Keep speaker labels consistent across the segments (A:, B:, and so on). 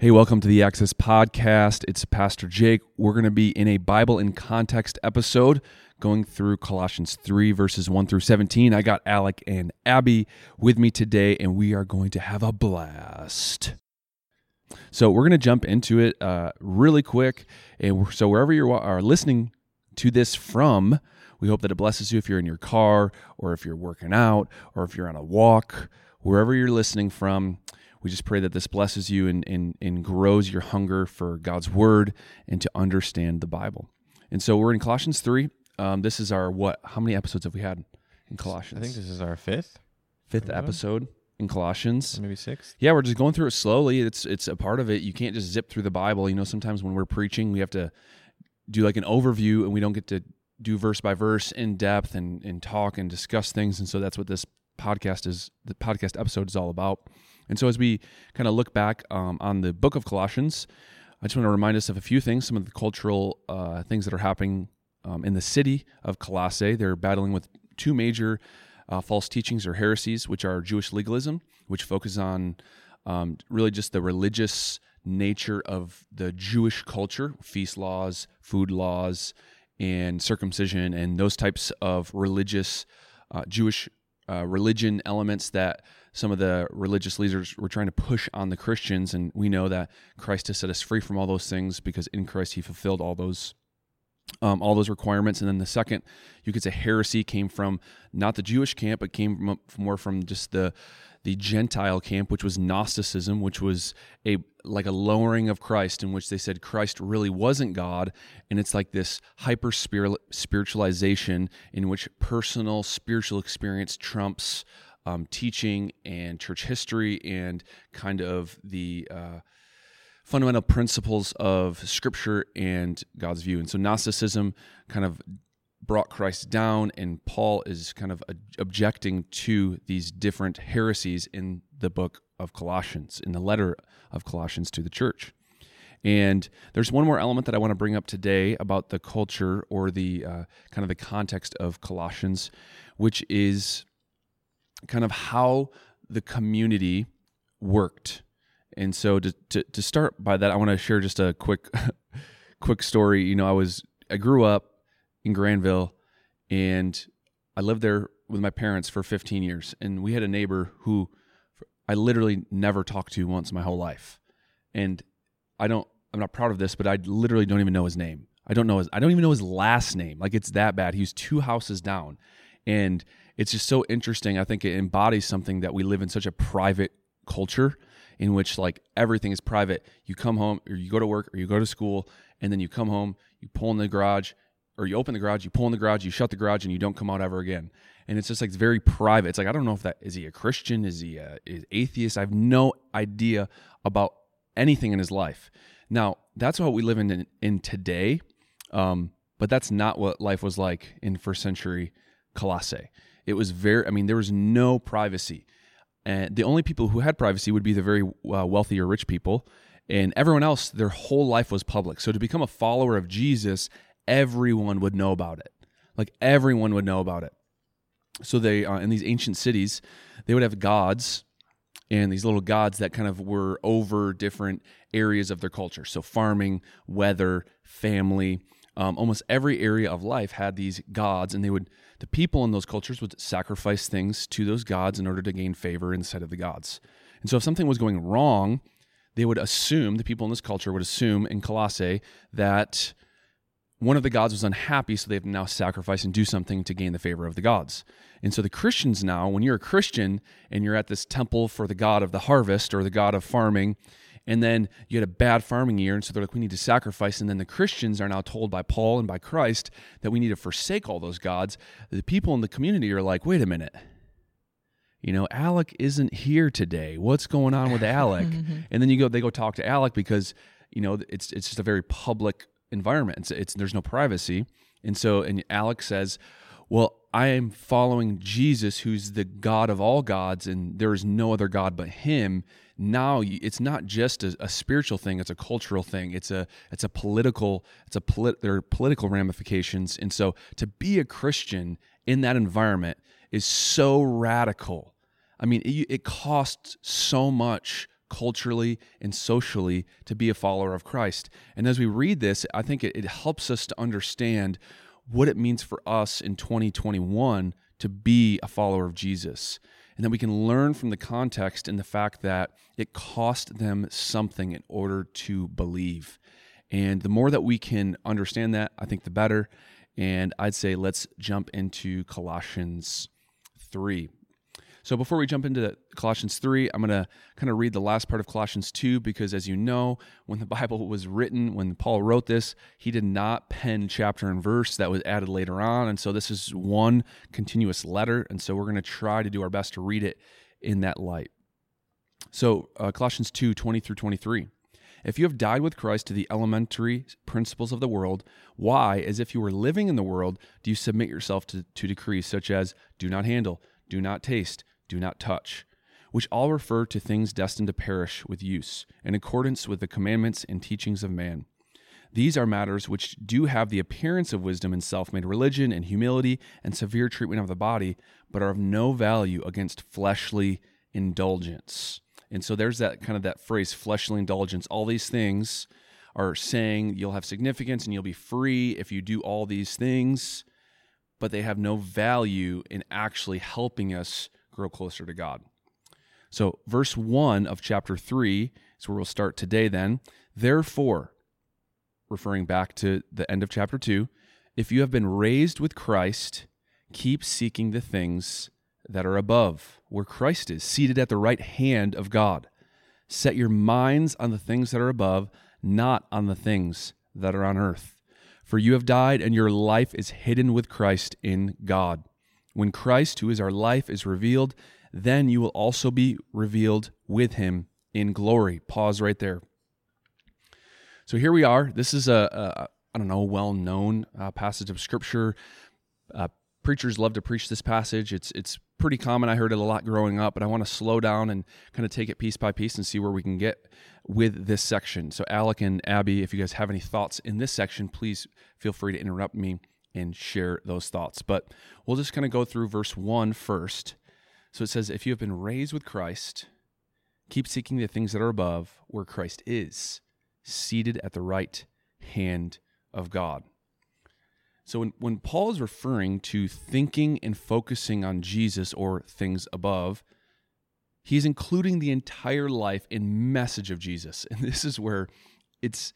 A: Hey, welcome to the Access Podcast. It's Pastor Jake. We're going to be in a Bible in Context episode going through Colossians 3, verses 1 through 17. I got Alec and Abby with me today, and we are going to have a blast. So, we're going to jump into it uh, really quick. And so, wherever you are listening to this from, we hope that it blesses you if you're in your car, or if you're working out, or if you're on a walk, wherever you're listening from we just pray that this blesses you and, and, and grows your hunger for God's word and to understand the Bible. And so we're in Colossians 3. Um, this is our what? How many episodes have we had in Colossians?
B: I think this is our fifth.
A: Fifth episode in Colossians.
B: Maybe six.
A: Yeah, we're just going through it slowly. It's it's a part of it. You can't just zip through the Bible. You know, sometimes when we're preaching, we have to do like an overview and we don't get to do verse by verse in depth and, and talk and discuss things. And so that's what this podcast is the podcast episode is all about. And so, as we kind of look back um, on the book of Colossians, I just want to remind us of a few things, some of the cultural uh, things that are happening um, in the city of Colossae. They're battling with two major uh, false teachings or heresies, which are Jewish legalism, which focus on um, really just the religious nature of the Jewish culture, feast laws, food laws, and circumcision, and those types of religious uh, Jewish uh, religion elements that some of the religious leaders were trying to push on the Christians. And we know that Christ has set us free from all those things because in Christ he fulfilled all those. Um, all those requirements, and then the second, you could say heresy came from not the Jewish camp, but came from, more from just the the Gentile camp, which was Gnosticism, which was a like a lowering of Christ, in which they said Christ really wasn't God, and it's like this hyper spiritualization in which personal spiritual experience trumps um, teaching and church history and kind of the uh, fundamental principles of Scripture and God's view. And so Gnosticism kind of brought Christ down, and Paul is kind of objecting to these different heresies in the book of Colossians, in the letter of Colossians to the church. And there's one more element that I want to bring up today about the culture or the uh, kind of the context of Colossians, which is kind of how the community worked. And so to, to, to start by that, I want to share just a quick quick story. You know, I was I grew up in Granville and I lived there with my parents for 15 years and we had a neighbor who I literally never talked to once in my whole life. And I don't I'm not proud of this, but I literally don't even know his name. I don't know his I don't even know his last name. Like it's that bad. He was two houses down. And it's just so interesting. I think it embodies something that we live in such a private culture in which like everything is private. You come home or you go to work or you go to school and then you come home, you pull in the garage or you open the garage, you pull in the garage, you shut the garage and you don't come out ever again. And it's just like very private. It's like I don't know if that is he a Christian, is he a is atheist? I have no idea about anything in his life. Now, that's what we live in in, in today. Um, but that's not what life was like in first century Colossae. It was very, I mean, there was no privacy. And the only people who had privacy would be the very uh, wealthy or rich people. And everyone else, their whole life was public. So to become a follower of Jesus, everyone would know about it. Like everyone would know about it. So they, uh, in these ancient cities, they would have gods and these little gods that kind of were over different areas of their culture. So farming, weather, family, um, almost every area of life had these gods, and they would the people in those cultures would sacrifice things to those gods in order to gain favor inside of the gods. And so, if something was going wrong, they would assume the people in this culture would assume in Colossae that one of the gods was unhappy, so they have now sacrifice and do something to gain the favor of the gods. And so the Christians now, when you're a Christian and you're at this temple for the god of the harvest or the god of farming, and then you had a bad farming year, and so they're like, we need to sacrifice. And then the Christians are now told by Paul and by Christ that we need to forsake all those gods. The people in the community are like, wait a minute. You know, Alec isn't here today. What's going on with Alec? and then you go, they go talk to Alec because, you know, it's it's just a very public environment. It's, it's there's no privacy. And so, and Alec says, well, I am following Jesus, who's the God of all gods, and there is no other God but Him. Now it's not just a, a spiritual thing; it's a cultural thing. It's a it's a political it's a polit, there are political ramifications, and so to be a Christian in that environment is so radical. I mean, it, it costs so much culturally and socially to be a follower of Christ. And as we read this, I think it, it helps us to understand what it means for us in 2021 to be a follower of Jesus. And then we can learn from the context and the fact that it cost them something in order to believe. And the more that we can understand that, I think the better. And I'd say let's jump into Colossians 3. So before we jump into Colossians 3, I'm going to kind of read the last part of Colossians 2 because, as you know, when the Bible was written, when Paul wrote this, he did not pen chapter and verse that was added later on. And so this is one continuous letter. And so we're going to try to do our best to read it in that light. So uh, Colossians 2 20 through 23. If you have died with Christ to the elementary principles of the world, why, as if you were living in the world, do you submit yourself to, to decrees such as do not handle, do not taste, do not touch, which all refer to things destined to perish with use, in accordance with the commandments and teachings of man. These are matters which do have the appearance of wisdom and self made religion and humility and severe treatment of the body, but are of no value against fleshly indulgence. And so there's that kind of that phrase, fleshly indulgence. All these things are saying you'll have significance and you'll be free if you do all these things, but they have no value in actually helping us grow closer to God. So, verse 1 of chapter 3 is where we'll start today then. Therefore, referring back to the end of chapter 2, if you have been raised with Christ, keep seeking the things that are above, where Christ is, seated at the right hand of God. Set your minds on the things that are above, not on the things that are on earth. For you have died, and your life is hidden with Christ in God. When Christ, who is our life, is revealed, then you will also be revealed with him in glory. Pause right there. So here we are. This is a, a I don't know, well known uh, passage of scripture. Uh, preachers love to preach this passage. It's it's pretty common. I heard it a lot growing up, but I want to slow down and kind of take it piece by piece and see where we can get with this section. So Alec and Abby, if you guys have any thoughts in this section, please feel free to interrupt me and share those thoughts. But we'll just kind of go through verse 1 first. So it says, If you have been raised with Christ, keep seeking the things that are above, where Christ is, seated at the right hand of God. So when, when Paul is referring to thinking and focusing on Jesus or things above, he's including the entire life and message of Jesus. And this is where it's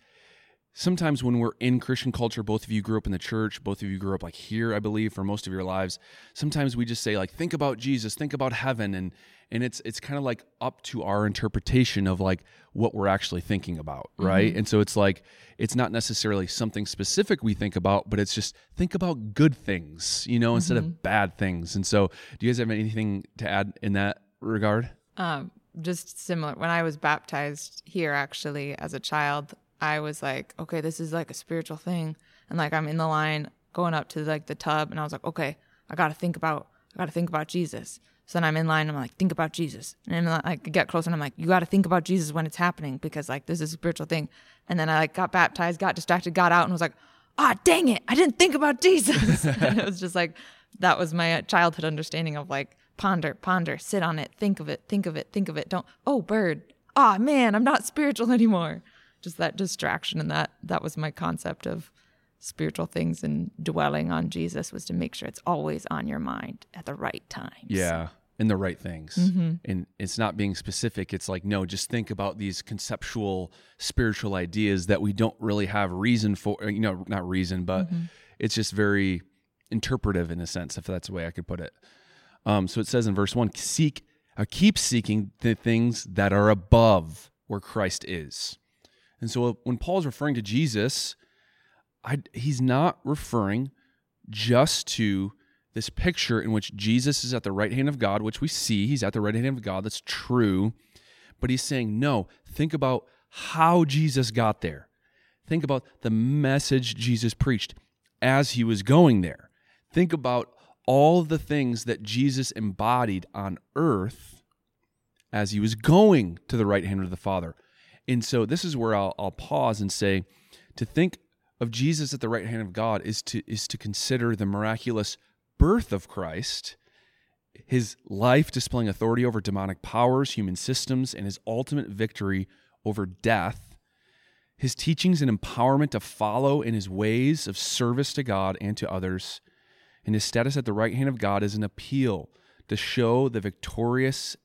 A: sometimes when we're in Christian culture, both of you grew up in the church, both of you grew up like here, I believe, for most of your lives. Sometimes we just say like, think about Jesus, think about heaven, and and it's it's kind of like up to our interpretation of like what we're actually thinking about, right? Mm-hmm. And so it's like it's not necessarily something specific we think about, but it's just think about good things, you know, mm-hmm. instead of mm-hmm. bad things. And so, do you guys have anything to add in that regard?
B: Um, just similar. When I was baptized here, actually, as a child, I was like, okay, this is like a spiritual thing. And like I'm in the line going up to like the tub and I was like, okay, I got to think about I got to think about Jesus. So then I'm in line. I'm like, think about Jesus. And like, I get closer and I'm like, you got to think about Jesus when it's happening because like this is a spiritual thing. And then I like got baptized, got distracted, got out and was like, ah, dang it, I didn't think about Jesus. and it was just like that was my childhood understanding of like ponder, ponder, sit on it, think of it, think of it, think of it. Don't oh bird, ah oh, man, I'm not spiritual anymore just that distraction and that that was my concept of spiritual things and dwelling on Jesus was to make sure it's always on your mind at the right times.
A: Yeah. And the right things. Mm-hmm. And it's not being specific. It's like, no, just think about these conceptual spiritual ideas that we don't really have reason for, you know, not reason, but mm-hmm. it's just very interpretive in a sense, if that's the way I could put it. Um, so it says in verse one, seek, uh, keep seeking the things that are above where Christ is. And so uh, when Paul's referring to Jesus, I, he's not referring just to this picture in which Jesus is at the right hand of God, which we see he's at the right hand of God. That's true. But he's saying, no, think about how Jesus got there. Think about the message Jesus preached as he was going there. Think about all the things that Jesus embodied on earth as he was going to the right hand of the Father. And so this is where I'll, I'll pause and say to think of Jesus at the right hand of God is to is to consider the miraculous birth of Christ his life displaying authority over demonic powers, human systems, and his ultimate victory over death, his teachings and empowerment to follow in his ways of service to God and to others, and his status at the right hand of God is an appeal to show the victorious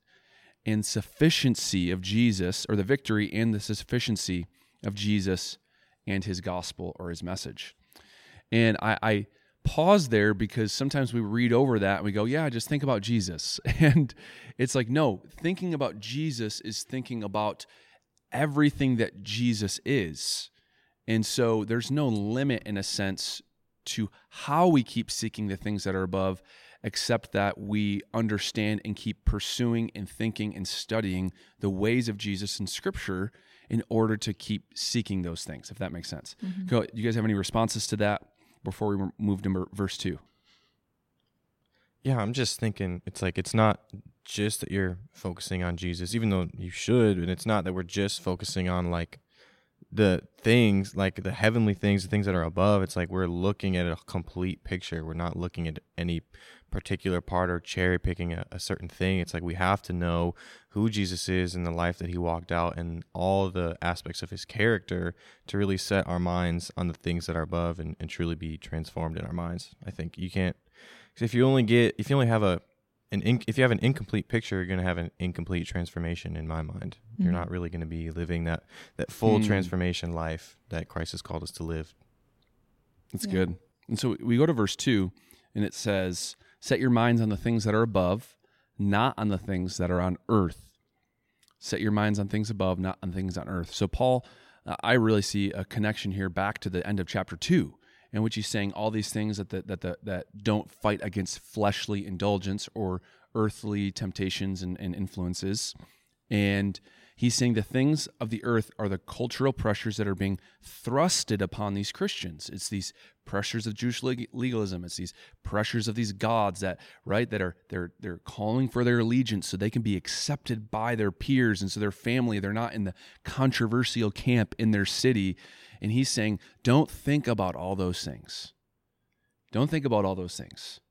A: and sufficiency of Jesus, or the victory and the sufficiency of Jesus and his gospel or his message. And I, I pause there because sometimes we read over that and we go, yeah, just think about Jesus. And it's like, no, thinking about Jesus is thinking about everything that Jesus is. And so there's no limit, in a sense, to how we keep seeking the things that are above, except that we understand and keep pursuing and thinking and studying the ways of Jesus in Scripture in order to keep seeking those things, if that makes sense. Mm-hmm. Go, you guys have any responses to that? before we move to verse 2?
C: Yeah, I'm just thinking it's like it's not just that you're focusing on Jesus, even though you should, and it's not that we're just focusing on like the things, like the heavenly things, the things that are above. It's like we're looking at a complete picture. We're not looking at any particular part or cherry picking a, a, certain thing. It's like we have to know who Jesus is and the life that he walked out and all the aspects of his character to really set our minds on the things that are above and, and truly be transformed in our minds. I think you can't, if you only get, if you only have a, an in, if you have an incomplete picture, you're going to have an incomplete transformation in my mind. Mm-hmm. You're not really going to be living that, that full mm. transformation life that Christ has called us to live.
A: That's yeah. good. And so we go to verse two and it says, Set your minds on the things that are above, not on the things that are on earth. Set your minds on things above, not on things on earth. So, Paul, uh, I really see a connection here back to the end of chapter two, in which he's saying all these things that the, that the, that don't fight against fleshly indulgence or earthly temptations and, and influences, and He's saying the things of the earth are the cultural pressures that are being thrusted upon these Christians. It's these pressures of Jewish legalism. It's these pressures of these gods that right that are they're they're calling for their allegiance so they can be accepted by their peers and so their family. They're not in the controversial camp in their city. And he's saying, don't think about all those things. Don't think about all those things.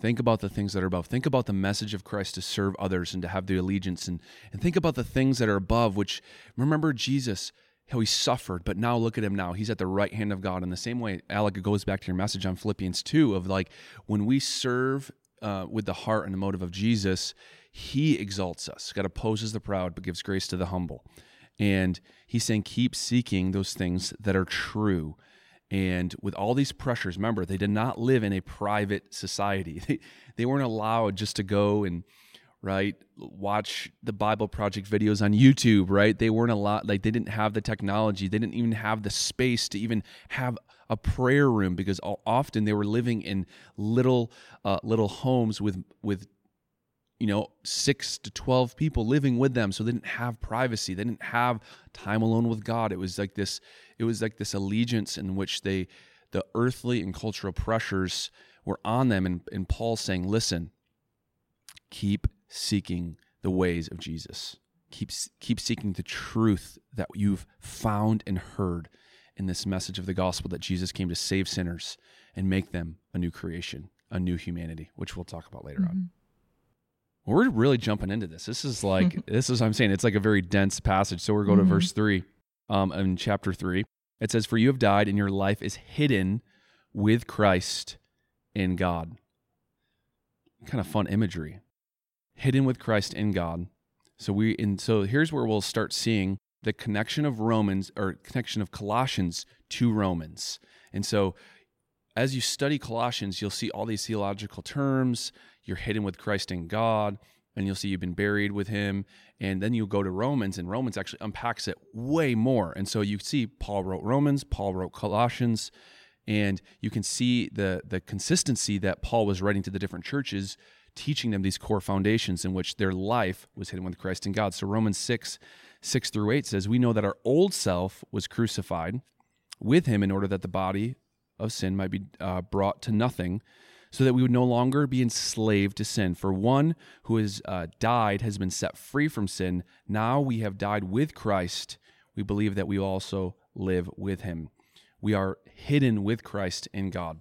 A: Think about the things that are above. Think about the message of Christ to serve others and to have the allegiance. And, and think about the things that are above, which remember Jesus, how he suffered, but now look at him now. He's at the right hand of God. In the same way, Alec, it goes back to your message on Philippians 2 of like when we serve uh, with the heart and the motive of Jesus, he exalts us. God opposes the proud, but gives grace to the humble. And he's saying, keep seeking those things that are true and with all these pressures, remember, they did not live in a private society. They, they weren't allowed just to go and, right, watch the Bible Project videos on YouTube, right? They weren't allowed, like, they didn't have the technology. They didn't even have the space to even have a prayer room because often they were living in little, uh, little homes with, with, you know, six to 12 people living with them. So they didn't have privacy. They didn't have time alone with God. It was like this it was like this allegiance in which they the earthly and cultural pressures were on them and, and paul's saying listen keep seeking the ways of jesus keep keep seeking the truth that you've found and heard in this message of the gospel that jesus came to save sinners and make them a new creation a new humanity which we'll talk about later mm-hmm. on we're really jumping into this this is like this is what i'm saying it's like a very dense passage so we're going mm-hmm. to verse 3 um, in chapter 3. It says, For you have died, and your life is hidden with Christ in God. Kind of fun imagery. Hidden with Christ in God. So we and so here's where we'll start seeing the connection of Romans or connection of Colossians to Romans. And so as you study Colossians, you'll see all these theological terms. You're hidden with Christ in God and you'll see you've been buried with him. And then you go to Romans, and Romans actually unpacks it way more. And so you see Paul wrote Romans, Paul wrote Colossians, and you can see the the consistency that Paul was writing to the different churches, teaching them these core foundations in which their life was hidden with Christ in God. So Romans 6, 6 through 8 says, We know that our old self was crucified with him in order that the body of sin might be uh, brought to nothing so that we would no longer be enslaved to sin. For one who has uh, died has been set free from sin. Now we have died with Christ. We believe that we also live with him. We are hidden with Christ in God.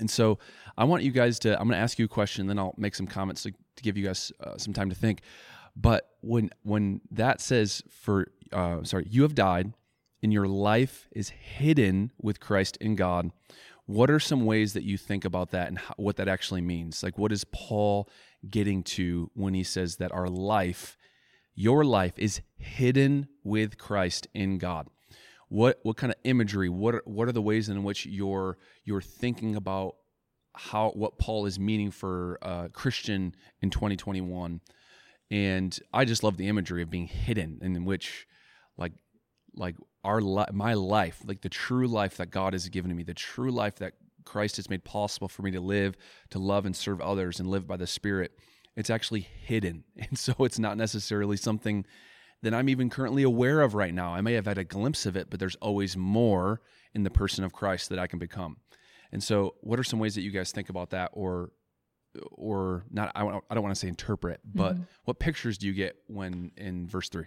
A: And so I want you guys to, I'm going to ask you a question, then I'll make some comments to, to give you guys uh, some time to think. But when when that says for uh, sorry, you have died, and your life is hidden with Christ in God. What are some ways that you think about that and how, what that actually means? Like, what is Paul getting to when he says that our life, your life, is hidden with Christ in God? What what kind of imagery? What are, what are the ways in which you're you're thinking about how what Paul is meaning for a Christian in 2021? and I just love the imagery of being hidden, in which, like, like our li- my life, like the true life that God has given to me, the true life that Christ has made possible for me to live, to love and serve others, and live by the Spirit. It's actually hidden, and so it's not necessarily something that I'm even currently aware of right now. I may have had a glimpse of it, but there's always more in the person of Christ that I can become. And so, what are some ways that you guys think about that, or or not I, I don't want to say interpret but mm-hmm. what pictures do you get when in verse 3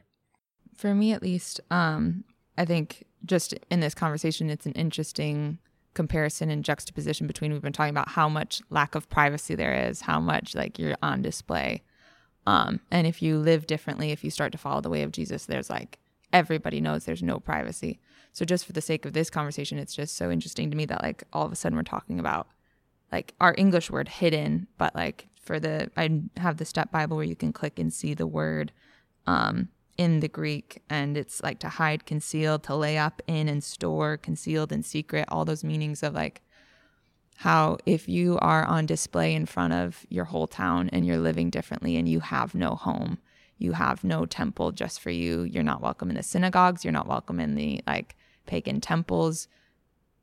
B: for me at least um i think just in this conversation it's an interesting comparison and juxtaposition between we've been talking about how much lack of privacy there is how much like you're on display. Um and if you live differently if you start to follow the way of jesus there's like everybody knows there's no privacy. So just for the sake of this conversation it's just so interesting to me that like all of a sudden we're talking about like our English word hidden, but like for the I have the step Bible where you can click and see the word um, in the Greek, and it's like to hide, conceal, to lay up in and store, concealed and secret, all those meanings of like how if you are on display in front of your whole town and you're living differently and you have no home, you have no temple just for you, you're not welcome in the synagogues, you're not welcome in the like pagan temples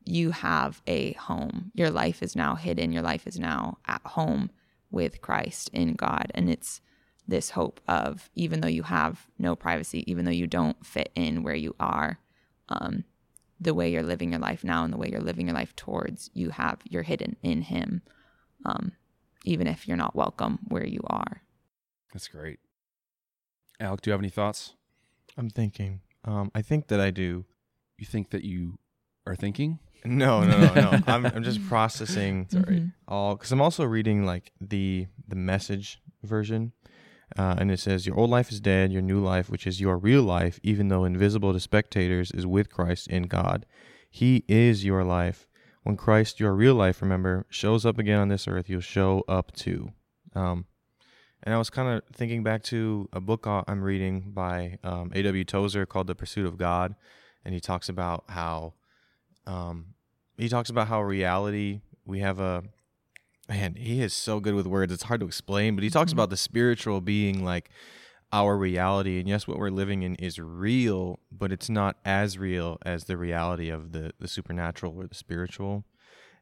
B: you have a home. Your life is now hidden. Your life is now at home with Christ in God. And it's this hope of even though you have no privacy, even though you don't fit in where you are, um, the way you're living your life now and the way you're living your life towards, you have, you're hidden in Him, um, even if you're not welcome where you are.
A: That's great. Alec, do you have any thoughts?
C: I'm thinking. Um, I think that I do.
A: You think that you are thinking?
C: No, no, no, no. I'm, I'm just processing all because I'm also reading like the the message version, uh, and it says your old life is dead, your new life, which is your real life, even though invisible to spectators, is with Christ in God. He is your life. When Christ, your real life, remember, shows up again on this earth, you'll show up too. Um, and I was kind of thinking back to a book I'm reading by um, A.W. Tozer called The Pursuit of God, and he talks about how um, he talks about how reality we have a man. He is so good with words; it's hard to explain. But he talks mm-hmm. about the spiritual being like our reality, and yes, what we're living in is real, but it's not as real as the reality of the the supernatural or the spiritual.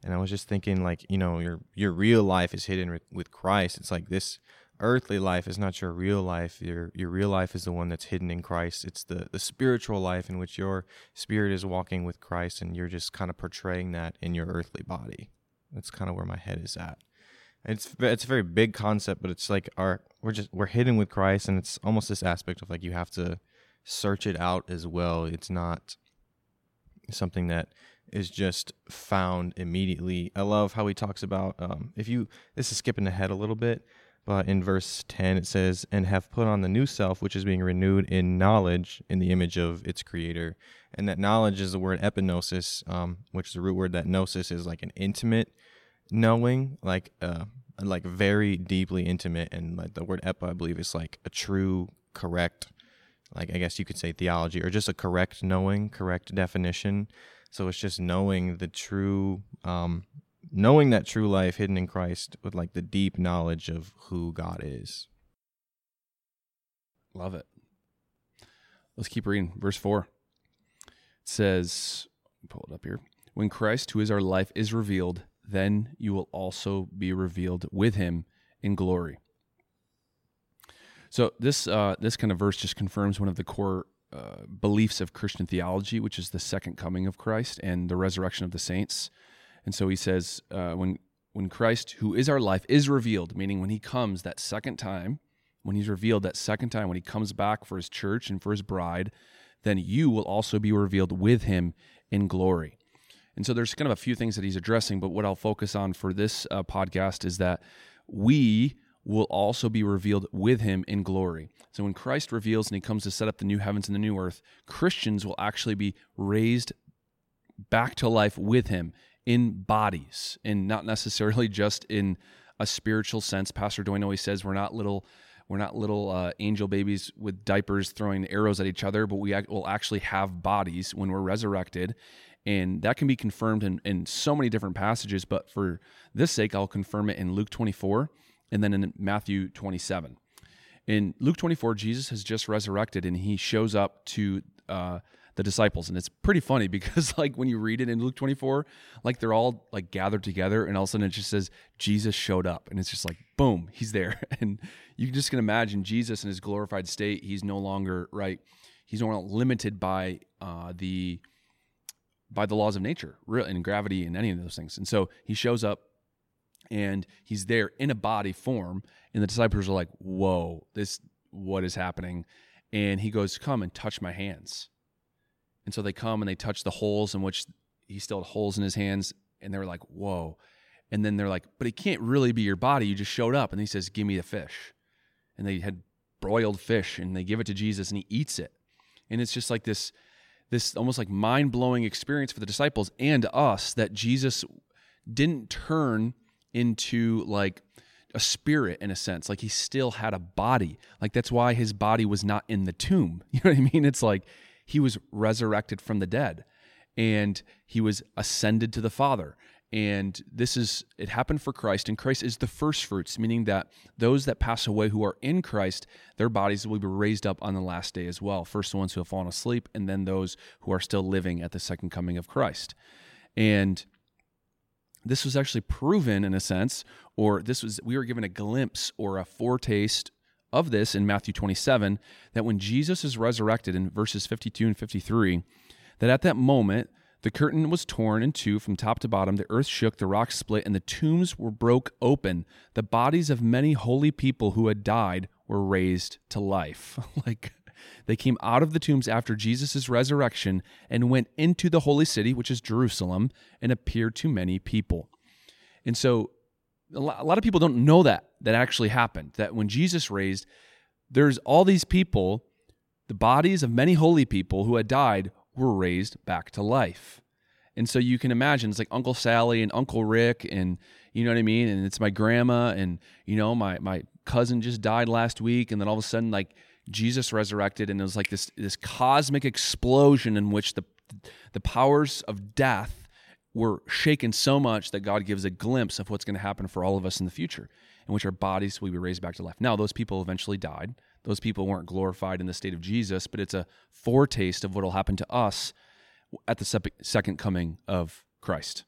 C: And I was just thinking, like you know, your your real life is hidden with Christ. It's like this earthly life is not your real life. Your your real life is the one that's hidden in Christ. It's the the spiritual life in which your spirit is walking with Christ and you're just kind of portraying that in your earthly body. That's kind of where my head is at. It's it's a very big concept, but it's like our we're just we're hidden with Christ and it's almost this aspect of like you have to search it out as well. It's not something that is just found immediately. I love how he talks about um, if you this is skipping ahead a little bit, but in verse 10, it says, And have put on the new self, which is being renewed in knowledge in the image of its creator. And that knowledge is the word epignosis, um, which is the root word that gnosis is like an intimate knowing, like uh, like very deeply intimate. And like the word epa, I believe, is like a true, correct, like I guess you could say theology, or just a correct knowing, correct definition. So it's just knowing the true um, knowing that true life hidden in Christ with like the deep knowledge of who God is.
A: Love it. Let's keep reading. Verse 4. Says, pull it up here. When Christ, who is our life, is revealed, then you will also be revealed with him in glory. So this uh, this kind of verse just confirms one of the core uh, beliefs of Christian theology, which is the second coming of Christ and the resurrection of the saints. And so he says, uh, when when Christ, who is our life, is revealed, meaning when he comes that second time, when he's revealed that second time, when he comes back for his church and for his bride, then you will also be revealed with him in glory. And so there's kind of a few things that he's addressing, but what I'll focus on for this uh, podcast is that we will also be revealed with him in glory. So when Christ reveals and he comes to set up the new heavens and the new earth, Christians will actually be raised back to life with him in bodies and not necessarily just in a spiritual sense. Pastor Doyne always says we're not little we're not little uh, angel babies with diapers throwing arrows at each other, but we will actually have bodies when we're resurrected. And that can be confirmed in, in so many different passages. But for this sake, I'll confirm it in Luke 24 and then in Matthew 27. In Luke 24, Jesus has just resurrected and he shows up to uh, the disciples. And it's pretty funny because like when you read it in Luke 24, like they're all like gathered together and all of a sudden it just says Jesus showed up and it's just like boom, he's there. And you just can imagine Jesus in his glorified state, he's no longer right, he's no longer limited by uh, the by the laws of nature real and gravity and any of those things. And so he shows up and he's there in a body form and the disciples are like, "Whoa, this what is happening?" And he goes, "Come and touch my hands." And so they come and they touch the holes in which he still had holes in his hands. And they were like, whoa. And then they're like, but it can't really be your body. You just showed up. And he says, give me the fish. And they had broiled fish and they give it to Jesus and he eats it. And it's just like this, this almost like mind blowing experience for the disciples and us that Jesus didn't turn into like a spirit in a sense. Like he still had a body. Like that's why his body was not in the tomb. You know what I mean? It's like he was resurrected from the dead and he was ascended to the Father. And this is, it happened for Christ, and Christ is the first fruits, meaning that those that pass away who are in Christ, their bodies will be raised up on the last day as well. First, the ones who have fallen asleep, and then those who are still living at the second coming of Christ. And this was actually proven in a sense, or this was, we were given a glimpse or a foretaste of this in Matthew 27 that when Jesus is resurrected in verses 52 and 53, that at that moment, the curtain was torn in two from top to bottom, the earth shook, the rocks split, and the tombs were broke open. The bodies of many holy people who had died were raised to life. like they came out of the tombs after Jesus' resurrection and went into the holy city, which is Jerusalem, and appeared to many people. And so a lot of people don't know that that actually happened. That when Jesus raised, there's all these people, the bodies of many holy people who had died were raised back to life. And so you can imagine it's like Uncle Sally and Uncle Rick and you know what I mean? And it's my grandma and you know, my my cousin just died last week and then all of a sudden like Jesus resurrected and it was like this this cosmic explosion in which the the powers of death we're shaken so much that God gives a glimpse of what's going to happen for all of us in the future, in which our bodies will be raised back to life. Now, those people eventually died. Those people weren't glorified in the state of Jesus, but it's a foretaste of what will happen to us at the second coming of Christ.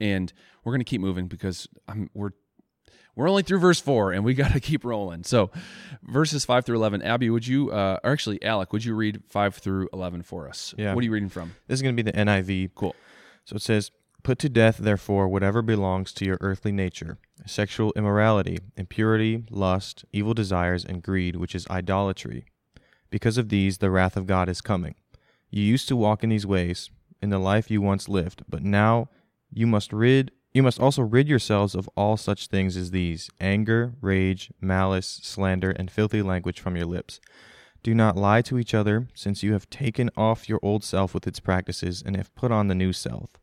A: And we're going to keep moving because I'm, we're we're only through verse four, and we got to keep rolling. So, verses five through eleven. Abby, would you, uh, or actually, Alec, would you read five through eleven for us?
C: Yeah.
A: What are you reading from?
C: This is going to be the NIV.
A: Cool.
C: So it says, Put to death, therefore, whatever belongs to your earthly nature sexual immorality, impurity, lust, evil desires, and greed, which is idolatry. Because of these, the wrath of God is coming. You used to walk in these ways, in the life you once lived, but now you must rid you must also rid yourselves of all such things as these anger, rage, malice, slander, and filthy language from your lips. Do not lie to each other, since you have taken off your old self with its practices and have put on the new self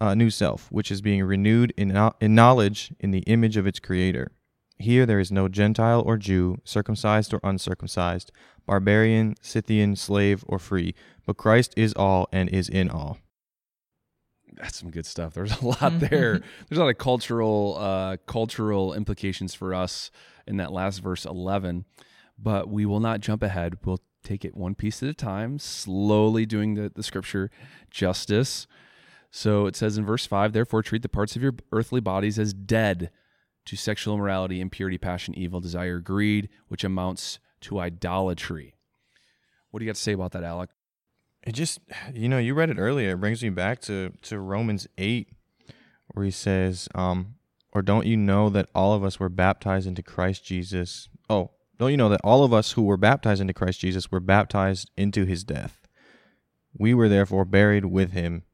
C: uh, new self, which is being renewed in, in knowledge in the image of its creator. Here there is no Gentile or Jew, circumcised or uncircumcised, barbarian, Scythian, slave, or free, but Christ is all and is in all.
A: That's some good stuff. There's a lot there. There's a lot of cultural uh, cultural implications for us in that last verse 11, but we will not jump ahead. We'll take it one piece at a time, slowly doing the, the scripture justice. So it says in verse 5 Therefore, treat the parts of your earthly bodies as dead to sexual immorality, impurity, passion, evil, desire, greed, which amounts to idolatry. What do you got to say about that, Alec?
C: It just, you know, you read it earlier. It brings me back to, to Romans 8, where he says, um, Or don't you know that all of us were baptized into Christ Jesus? Oh, don't you know that all of us who were baptized into Christ Jesus were baptized into his death? We were therefore buried with him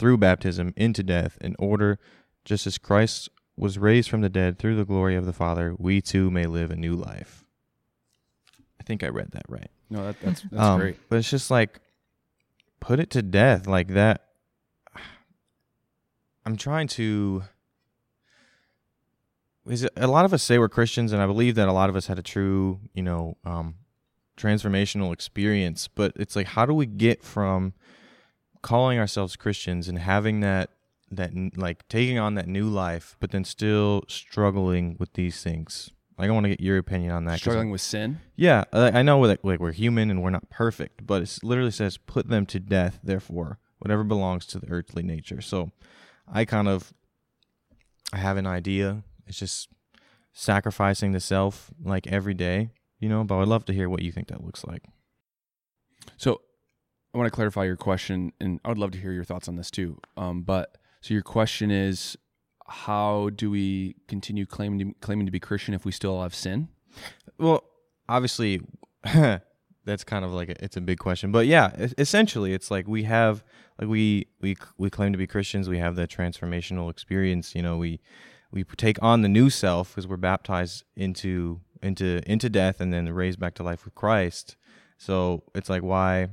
C: through baptism into death, in order, just as Christ was raised from the dead through the glory of the Father, we too may live a new life. I think I read that right.
A: No, that, that's that's
C: Um,
A: great.
C: But it's just like, put it to death like that. I'm trying to. Is it, a lot of us say we're Christians, and I believe that a lot of us had a true, you know, um, transformational experience. But it's like, how do we get from calling ourselves Christians and having that that like taking on that new life, but then still struggling with these things? Like, I want to get your opinion on that.
A: Struggling with sin.
C: yeah, I I know like, like we're human and we're not perfect, but it literally says put them to death. Therefore, whatever belongs to the earthly nature. So, I kind of I have an idea. It's just sacrificing the self like every day, you know. But I'd love to hear what you think that looks like.
A: So I want to clarify your question, and I would love to hear your thoughts on this too. Um, but so your question is, how do we continue claiming to, claiming to be Christian if we still have sin?
C: Well, obviously, that's kind of like a, it's a big question, but yeah, essentially, it's like we have like we we we claim to be Christians. We have the transformational experience. You know, we we take on the new self because we're baptized into into into death and then raised back to life with Christ. So it's like why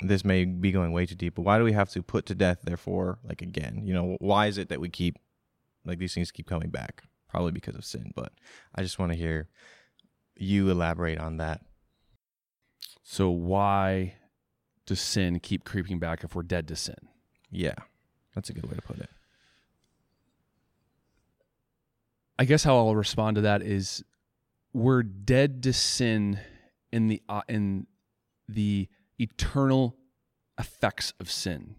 C: this may be going way too deep, but why do we have to put to death? Therefore, like again, you know, why is it that we keep like these things keep coming back? Probably because of sin, but I just want to hear you elaborate on that.
A: So why does sin keep creeping back if we're dead to sin?
C: Yeah, that's a good way to put it.
A: I guess how I'll respond to that is we're dead to sin in the uh, in the eternal effects of sin.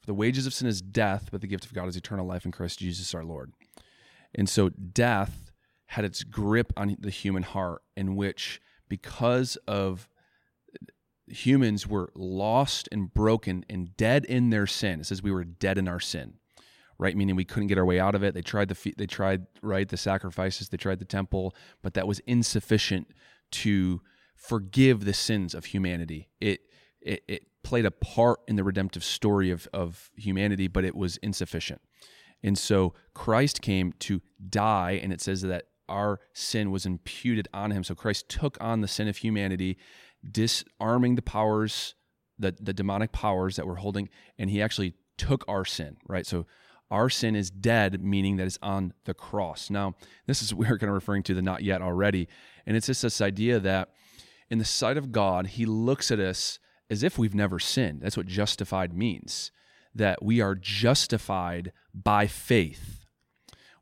A: For the wages of sin is death, but the gift of God is eternal life in Christ Jesus our Lord. And so death had its grip on the human heart in which because of humans were lost and broken and dead in their sin. It says we were dead in our sin right? Meaning we couldn't get our way out of it. They tried the they tried right the sacrifices, they tried the temple, but that was insufficient to forgive the sins of humanity. It it, it played a part in the redemptive story of of humanity, but it was insufficient. And so Christ came to die, and it says that our sin was imputed on him. So Christ took on the sin of humanity, disarming the powers, the, the demonic powers that were holding, and he actually took our sin, right? So our sin is dead, meaning that it's on the cross. Now, this is we're kind of referring to the not yet already. And it's just this idea that in the sight of God, he looks at us as if we've never sinned. That's what justified means, that we are justified by faith.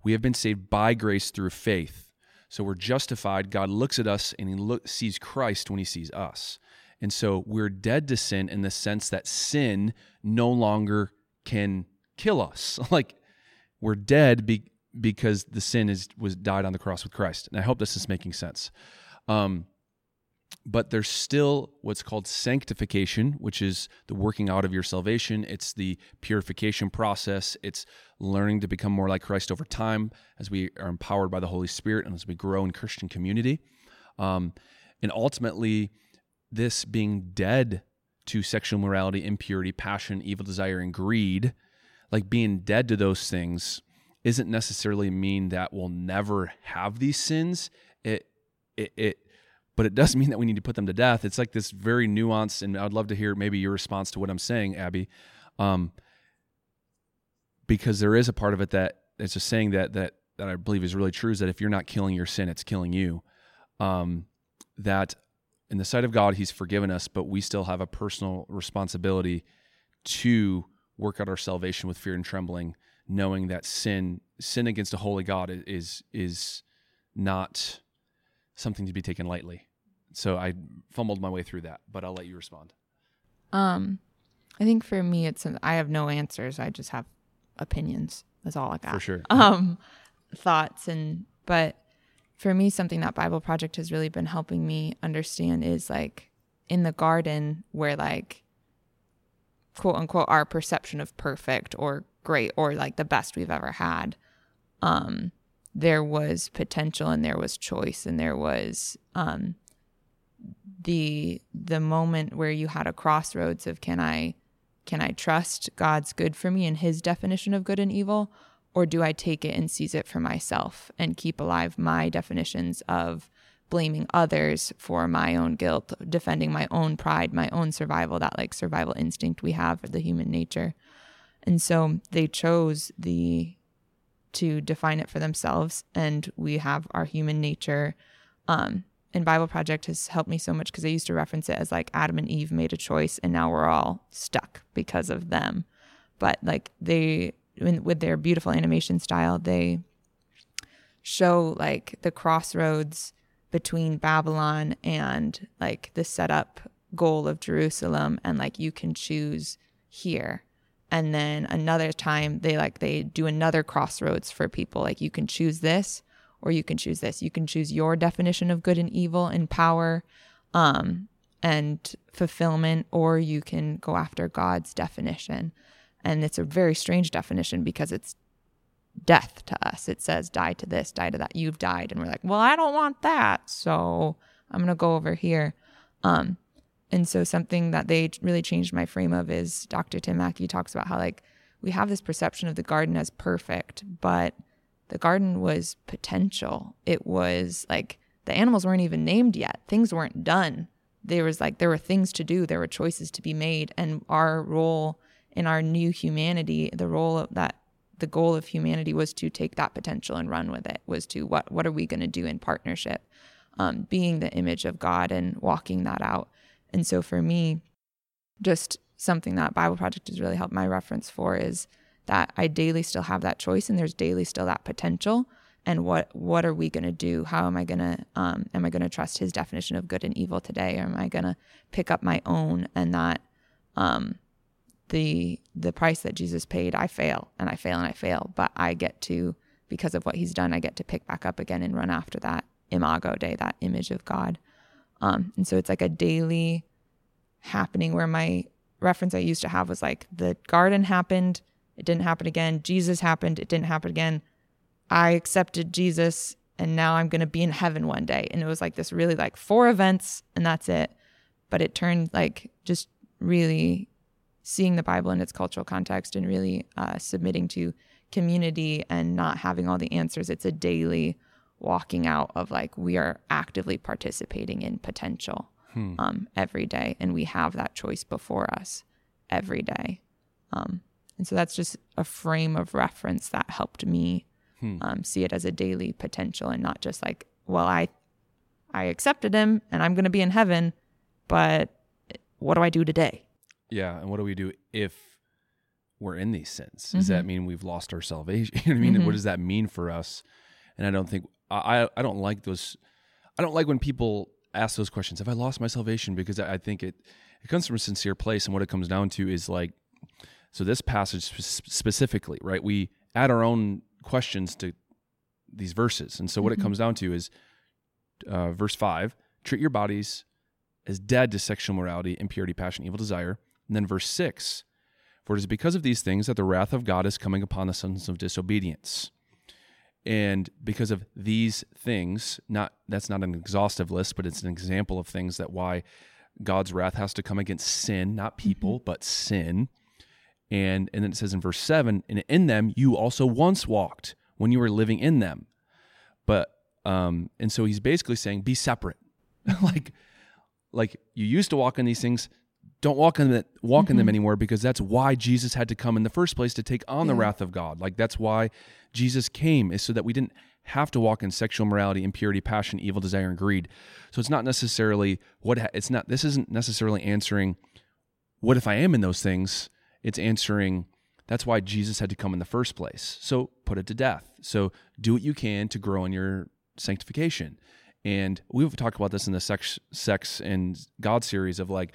A: We have been saved by grace through faith. So we're justified. God looks at us and he look, sees Christ when he sees us. And so we're dead to sin in the sense that sin no longer can kill us. like we're dead be, because the sin is was died on the cross with Christ. And I hope this is making sense. Um, but there's still what's called sanctification, which is the working out of your salvation. It's the purification process. It's learning to become more like Christ over time as we are empowered by the Holy Spirit and as we grow in Christian community. Um, and ultimately, this being dead to sexual morality, impurity, passion, evil desire, and greed, like being dead to those things, isn't necessarily mean that we'll never have these sins. It, it, it but it doesn't mean that we need to put them to death. It's like this very nuanced, and I'd love to hear maybe your response to what I'm saying, Abby, um, because there is a part of it that it's just saying that that that I believe is really true is that if you're not killing your sin, it's killing you. Um, that in the sight of God, He's forgiven us, but we still have a personal responsibility to work out our salvation with fear and trembling, knowing that sin sin against a holy God is is not something to be taken lightly. So I fumbled my way through that, but I'll let you respond.
B: Um, I think for me, it's an, I have no answers. I just have opinions. That's all I got.
A: For sure.
B: Um, thoughts and but for me, something that Bible Project has really been helping me understand is like in the garden where like quote unquote our perception of perfect or great or like the best we've ever had. Um, there was potential and there was choice and there was um the the moment where you had a crossroads of can I can I trust God's good for me and his definition of good and evil? Or do I take it and seize it for myself and keep alive my definitions of blaming others for my own guilt, defending my own pride, my own survival, that like survival instinct we have for the human nature. And so they chose the to define it for themselves and we have our human nature um and Bible Project has helped me so much because I used to reference it as like Adam and Eve made a choice and now we're all stuck because of them. But like they, with their beautiful animation style, they show like the crossroads between Babylon and like the setup goal of Jerusalem. And like you can choose here. And then another time they like, they do another crossroads for people. Like you can choose this or you can choose this. You can choose your definition of good and evil and power um, and fulfillment, or you can go after God's definition. And it's a very strange definition because it's death to us. It says, die to this, die to that. You've died. And we're like, well, I don't want that. So I'm going to go over here. Um, and so something that they really changed my frame of is Dr. Tim Mackie talks about how, like, we have this perception of the garden as perfect, but the garden was potential. It was like the animals weren't even named yet. Things weren't done. There was like there were things to do, there were choices to be made, and our role in our new humanity, the role of that the goal of humanity was to take that potential and run with it. Was to what what are we going to do in partnership, um, being the image of God and walking that out. And so for me, just something that Bible Project has really helped my reference for is that I daily still have that choice and there's daily still that potential. And what what are we going to do? How am I going to um, am I going to trust His definition of good and evil today, or am I going to pick up my own and that um, the the price that Jesus paid? I fail and I fail and I fail, but I get to because of what He's done, I get to pick back up again and run after that imago Dei, that image of God. Um, and so it's like a daily happening where my reference I used to have was like the garden happened it didn't happen again. Jesus happened. It didn't happen again. I accepted Jesus and now I'm going to be in heaven one day. And it was like this really like four events and that's it. But it turned like just really seeing the Bible in its cultural context and really uh, submitting to community and not having all the answers. It's a daily walking out of like we are actively participating in potential hmm. um, every day. And we have that choice before us every day. Um, and so that's just a frame of reference that helped me hmm. um, see it as a daily potential and not just like, well, I, I accepted him and I'm going to be in heaven, but what do I do today?
A: Yeah. And what do we do if we're in these sins? Does mm-hmm. that mean we've lost our salvation? you know what I mean? Mm-hmm. What does that mean for us? And I don't think, I, I don't like those, I don't like when people ask those questions. Have I lost my salvation? Because I think it, it comes from a sincere place. And what it comes down to is like, so this passage specifically, right? We add our own questions to these verses, and so what mm-hmm. it comes down to is uh, verse five: treat your bodies as dead to sexual morality, impurity, passion, evil desire. And then verse six: for it is because of these things that the wrath of God is coming upon the sons of disobedience. And because of these things, not that's not an exhaustive list, but it's an example of things that why God's wrath has to come against sin, not people, mm-hmm. but sin. And and then it says in verse 7 and in them you also once walked when you were living in them. But um and so he's basically saying be separate. Like like you used to walk in these things don't walk in that walk mm-hmm. in them mm-hmm. anymore because that's why Jesus had to come in the first place to take on yeah. the wrath of God like that's why Jesus came is so that we didn't have to walk in sexual morality, impurity, passion, evil desire, and greed. So it's not necessarily what it's not. This isn't necessarily answering what if I am in those things. It's answering that's why Jesus had to come in the first place. So put it to death. So do what you can to grow in your sanctification. And we've talked about this in the sex, sex and God series of like,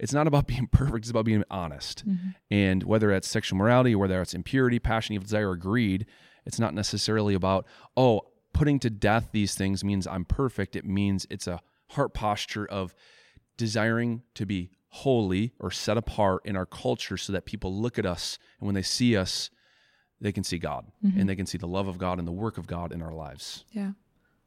A: it's not about being perfect, it's about being honest. Mm-hmm. And whether it's sexual morality, whether it's impurity, passion, evil desire, or greed, it's not necessarily about, oh, putting to death these things means I'm perfect. It means it's a heart posture of desiring to be holy or set apart in our culture so that people look at us and when they see us, they can see God mm-hmm. and they can see the love of God and the work of God in our lives.
B: Yeah.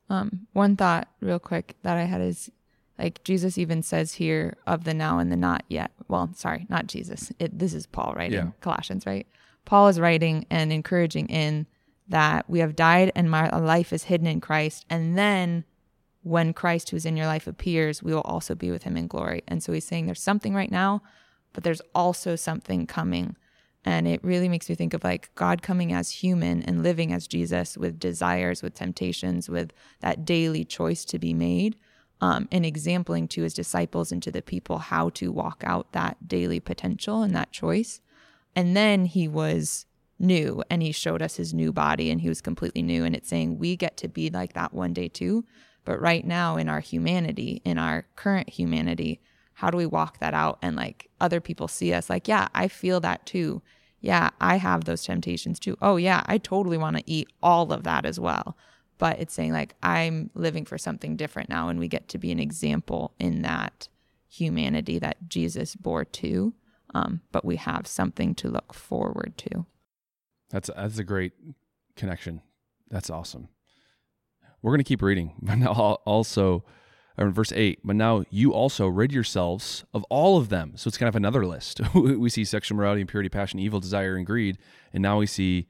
B: Um, one thought, real quick, that I had is Like Jesus even says here of the now and the not yet. Well, sorry, not Jesus. It, this is Paul writing
A: Yeah.
B: Colossians, right? Paul is writing and encouraging in that we have died and my life is hidden in Christ. And then when Christ, who's in your life, appears, we will also be with him in glory. And so he's saying there's something right now, but there's also something coming. And it really makes me think of like God coming as human and living as Jesus with desires, with temptations, with that daily choice to be made, um, and exempling to his disciples and to the people how to walk out that daily potential and that choice. And then he was new and he showed us his new body and he was completely new. And it's saying we get to be like that one day too. But right now, in our humanity, in our current humanity, how do we walk that out and like other people see us like, yeah, I feel that too. Yeah, I have those temptations too. Oh, yeah, I totally want to eat all of that as well. But it's saying like, I'm living for something different now. And we get to be an example in that humanity that Jesus bore too. Um, but we have something to look forward to.
A: That's that's a great connection. That's awesome. We're going to keep reading, but now also, in verse eight. But now you also rid yourselves of all of them. So it's kind of another list. we see sexual morality, impurity, passion, evil, desire, and greed, and now we see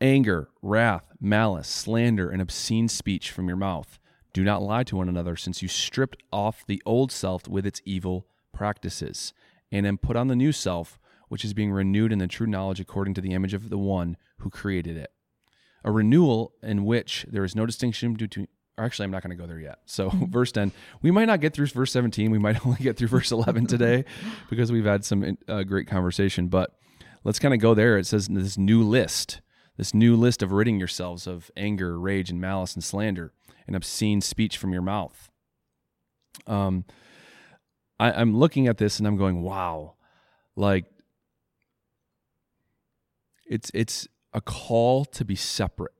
A: anger, wrath, malice, slander, and obscene speech from your mouth. Do not lie to one another, since you stripped off the old self with its evil practices, and then put on the new self, which is being renewed in the true knowledge according to the image of the one who created it. A renewal in which there is no distinction between. Actually, I'm not going to go there yet. So, verse 10, we might not get through verse 17. We might only get through verse 11 today because we've had some uh, great conversation. But let's kind of go there. It says this new list, this new list of ridding yourselves of anger, rage, and malice and slander and obscene speech from your mouth. Um, I, I'm looking at this and I'm going, wow, like it's it's a call to be separate.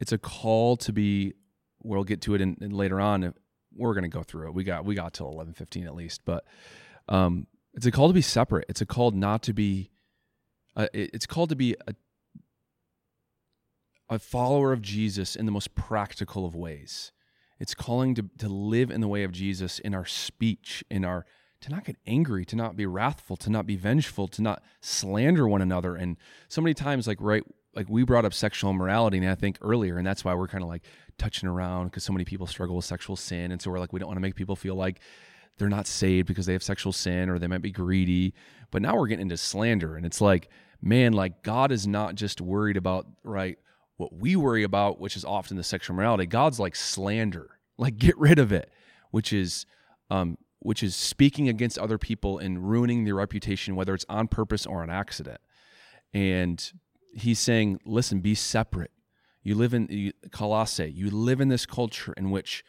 A: It's a call to be. We'll get to it in, in later on. We're going to go through it. We got we got till eleven fifteen at least, but um, it's a call to be separate. It's a call not to be. Uh, it- it's called to be a a follower of Jesus in the most practical of ways. It's calling to, to live in the way of Jesus in our speech, in our to not get angry, to not be wrathful, to not be vengeful, to not slander one another. And so many times, like right, like we brought up sexual immorality, and I think earlier, and that's why we're kind of like touching around because so many people struggle with sexual sin, and so we're like we don't want to make people feel like they're not saved because they have sexual sin or they might be greedy. But now we're getting into slander, and it's like, man, like God is not just worried about right what we worry about, which is often the sexual morality. God's like slander, like get rid of it, which is um, which is speaking against other people and ruining their reputation, whether it's on purpose or an accident. And he's saying, listen, be separate. You live in you, Colossae. You live in this culture in which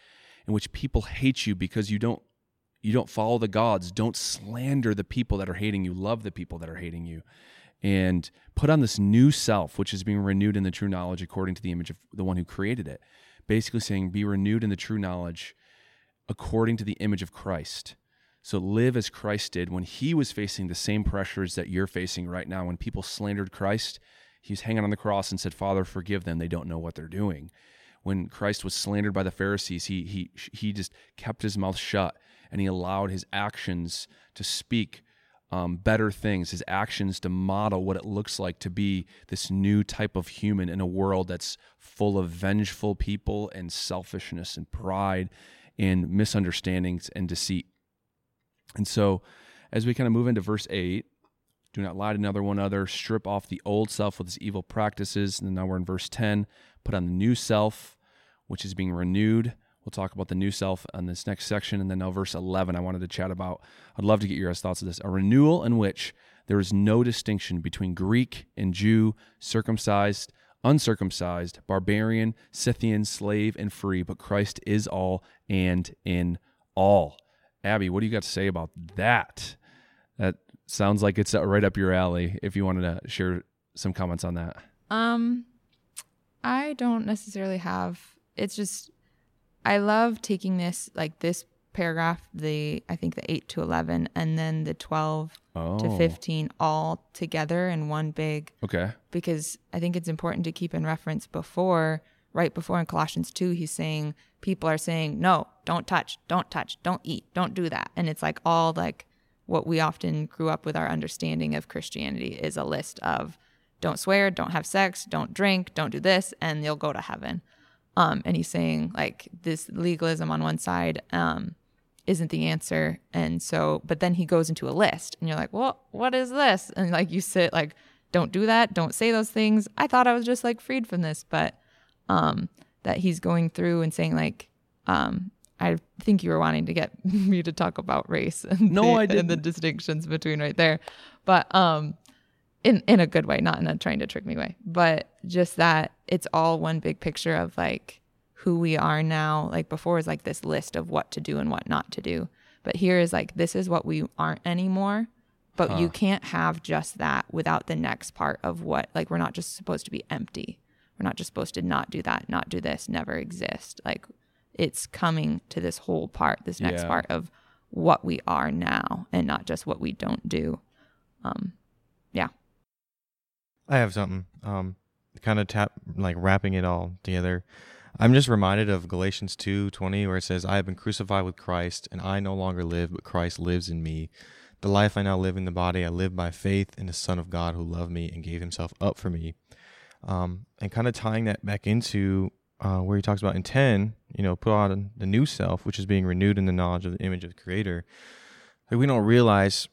A: in which people hate you because you don't you don't follow the gods. Don't slander the people that are hating you. Love the people that are hating you. And put on this new self, which is being renewed in the true knowledge according to the image of the one who created it. Basically saying, be renewed in the true knowledge according to the image of Christ. So live as Christ did when he was facing the same pressures that you're facing right now. When people slandered Christ, he was hanging on the cross and said, Father, forgive them. They don't know what they're doing. When Christ was slandered by the Pharisees, he, he, he just kept his mouth shut and he allowed his actions to speak um, better things, his actions to model what it looks like to be this new type of human in a world that's full of vengeful people and selfishness and pride and misunderstandings and deceit. And so, as we kind of move into verse 8, do not lie to another one other, strip off the old self with its evil practices. And now we're in verse 10, put on the new self, which is being renewed. We'll talk about the new self on this next section. And then now, verse 11, I wanted to chat about. I'd love to get your guys' thoughts of this. A renewal in which there is no distinction between Greek and Jew, circumcised, uncircumcised, barbarian, Scythian, slave, and free, but Christ is all and in all. Abby, what do you got to say about that? That sounds like it's right up your alley. If you wanted to share some comments on that.
B: Um, I don't necessarily have. It's just I love taking this like this paragraph, the I think the eight to eleven, and then the twelve
A: Oh,
B: to fifteen all together in one big
A: Okay.
B: because I think it's important to keep in reference before right before in Colossians 2, he's saying, people are saying, no, don't touch, don't touch, don't eat, don't do that. And it's like all like what we often grew up with our understanding of Christianity is a list of don't swear, don't have sex, don't drink, don't do this, and you'll go to heaven. Um, and he's saying like this legalism on one side um, isn't the answer. And so, but then he goes into a list, and you're like, well, what is this? And like you sit like, don't do that, don't say those things. I thought I was just like freed from this, but um, that he's going through and saying like, um, I think you were wanting to get me to talk about race and
A: No,
B: the,
A: I
B: and the
A: didn't.
B: distinctions between right there, but um, in in a good way, not in a trying to trick me way, but just that it's all one big picture of like who we are now. Like before is like this list of what to do and what not to do, but here is like this is what we aren't anymore. But you can't have just that without the next part of what like we're not just supposed to be empty. We're not just supposed to not do that, not do this, never exist. Like it's coming to this whole part, this next
A: Yeah.
B: part of what we are now and not just what we don't do. Um yeah.
C: I have something. Um, kind of tap like wrapping it all together. I'm just reminded of Galatians two twenty, where it says, "I have been crucified with Christ, and I no longer live, but Christ lives in me. The life I now live in the body, I live by faith in the Son of God who loved me and gave Himself up for me." Um, and kind of tying that back into uh, where he talks about in ten, you know, put on the new self, which is being renewed in the knowledge of the image of the Creator. Like we don't realize,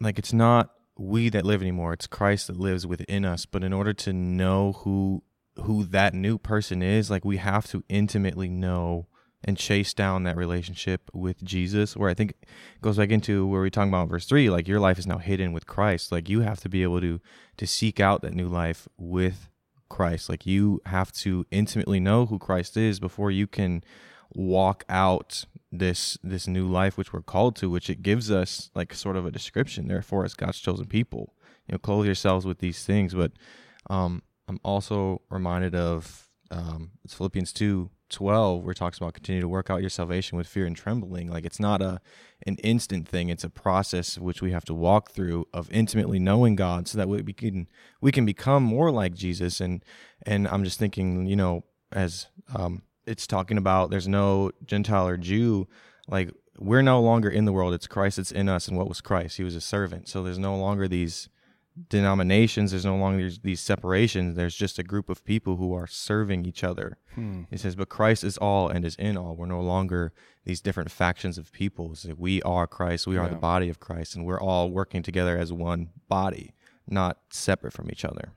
C: like it's not we that live anymore. It's christ that lives within us. But in order to know who who that new person is like we have to intimately know and chase down that relationship with jesus where i think it goes back into where we're talking about verse 3 like your life is now hidden with christ. Like you have to be able to to seek out that new life with christ. Like you have to intimately know who christ is before you can walk out this this new life which we're called to which it gives us like sort of a description. Therefore as god's chosen people you know clothe yourselves with these things. But um i'm also reminded of um it's philippians 2 12 where it talks about continue to work out your salvation with fear and trembling. Like it's not a an instant thing. It's a process which we have to walk through of intimately knowing god so that we we can we can become more like jesus. And and i'm just thinking you know as um it's talking about there's no Gentile or Jew. Like we're no longer in the world. It's Christ that's in us. And what was Christ? He was a servant. So there's no longer these denominations. There's no longer these, these separations. There's just a group of people who are serving each other. Hmm. It says, but Christ is all and is in all. We're no longer these different factions of people. It's like we are Christ. We are the body of Christ. And we're all working together as one body, not separate from each other.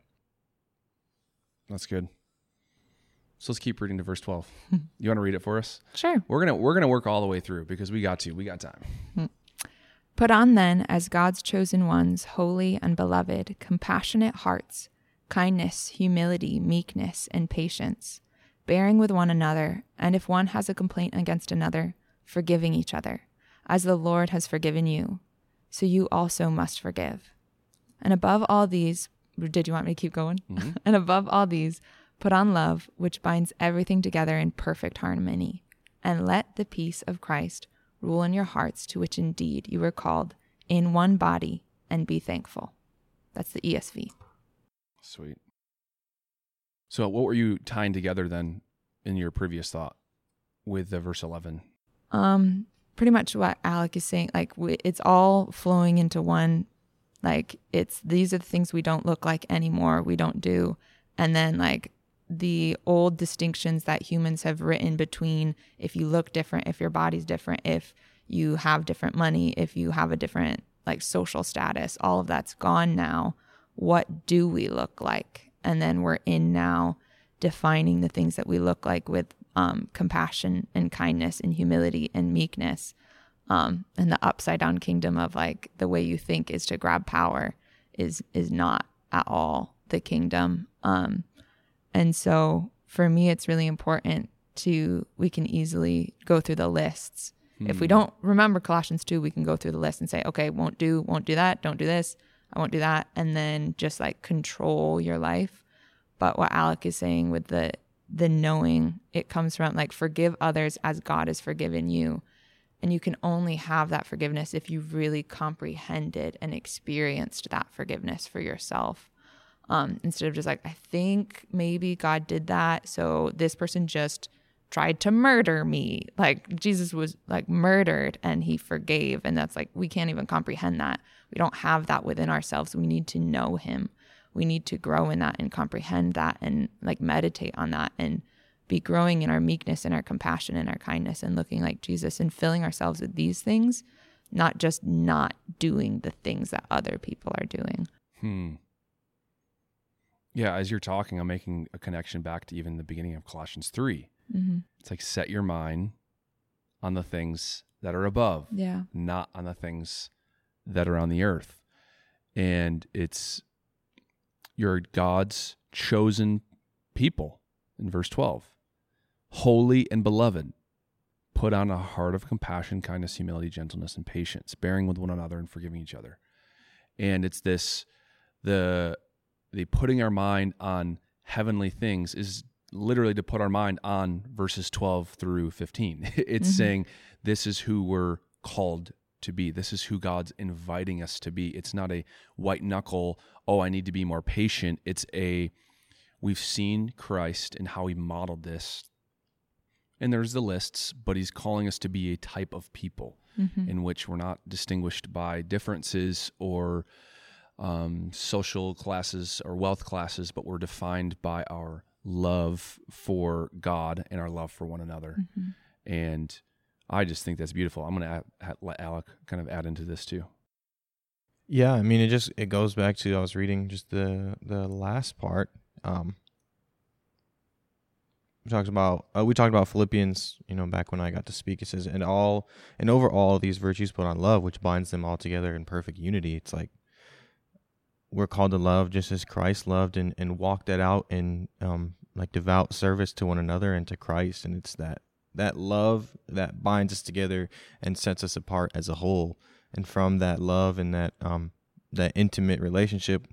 A: That's good. So let's keep reading to verse 12. Hmm. you want to read it for us?
B: Sure.
A: We're going to we're going to work all the way through because we got to. We got time. Hmm.
B: Put on then, as God's chosen ones, holy and beloved, compassionate hearts, kindness, humility, meekness, and patience, bearing with one another, and if one has a complaint against another, forgiving each other, as the Lord has forgiven you, so you also must forgive. And above all these, did you want me to keep going? Mm-hmm. and above all these, put on love, which binds everything together in perfect harmony. And let the peace of Christ rule in your hearts, to which indeed you were called in one body, and be thankful. That's the ESV.
A: Sweet. So what were you tying together then in your previous thought with the verse 11?
B: Um, pretty much what Alec is saying. Like it's all flowing into one. Like it's these are the things we don't look like anymore. We don't do, and then like the old distinctions that humans have written between if you look different, if your body's different, if you have different money, if you have a different like social status, all of that's gone now. What do we look like? And then we're in now defining the things that we look like with um, compassion and kindness and humility and meekness. Um, and the upside down kingdom of like the way you think is to grab power is is not at all the kingdom. Um, and so for me, it's really important to we can easily go through the lists. If we hmm. don't remember Colossians 2, we can go through the list and say, okay, won't do, won't do that, don't do this, I won't do that. And then just like control your life. But what Alec is saying with the the knowing, it comes from like forgive others as God has forgiven you. And you can only have that forgiveness if you've really comprehended and experienced that forgiveness for yourself. Um, instead of just like, I think maybe God did that. So this person just tried to murder me. Like Jesus was like murdered and he forgave. And that's like, we can't even comprehend that. We don't have that within ourselves. We need to know him. We need to grow in that and comprehend that and like meditate on that and be growing in our meekness and our compassion and our kindness and looking like Jesus and filling ourselves with these things, not just not doing the things that other people are doing.
A: Hmm. Yeah, as you're talking, I'm making a connection back to even the beginning of Colossians 3.
B: Mm-hmm.
A: It's like set your mind on the things that are above,
B: Yeah.
A: not on the things that are on the earth. And it's you're God's chosen people in verse 12. Holy and beloved, put on a heart of compassion, kindness, humility, gentleness, and patience, bearing with one another and forgiving each other. And it's this the the putting our mind on heavenly things is literally to put our mind on verses 12 through 15. It's
B: Mhm.
A: saying this is who we're called to be. This is who God's inviting us to be. It's not a white knuckle, oh, I need to be more patient. It's a we've seen Christ and how he modeled this. And there's the lists, but he's calling us to be a type of people
B: Mm-hmm.
A: in which we're not distinguished by differences or um, social classes or wealth classes, but we're defined by our love for God and our love for one another.
B: Mm-hmm.
A: And I just think that's beautiful. I'm going to let Alec kind of add into this too.
C: Yeah, I mean it just it goes back to I was reading just the the last part. Um we talked about uh, we talked about Philippians, you know, back when I got to speak. It says, "And all and over all these virtues put on love, which binds them all together in perfect unity." It's like we're called to love just as Christ loved and and walk that out in um like devout service to one another and to Christ, and it's that that love that binds us together and sets us apart as a whole and from that love and that um that intimate relationship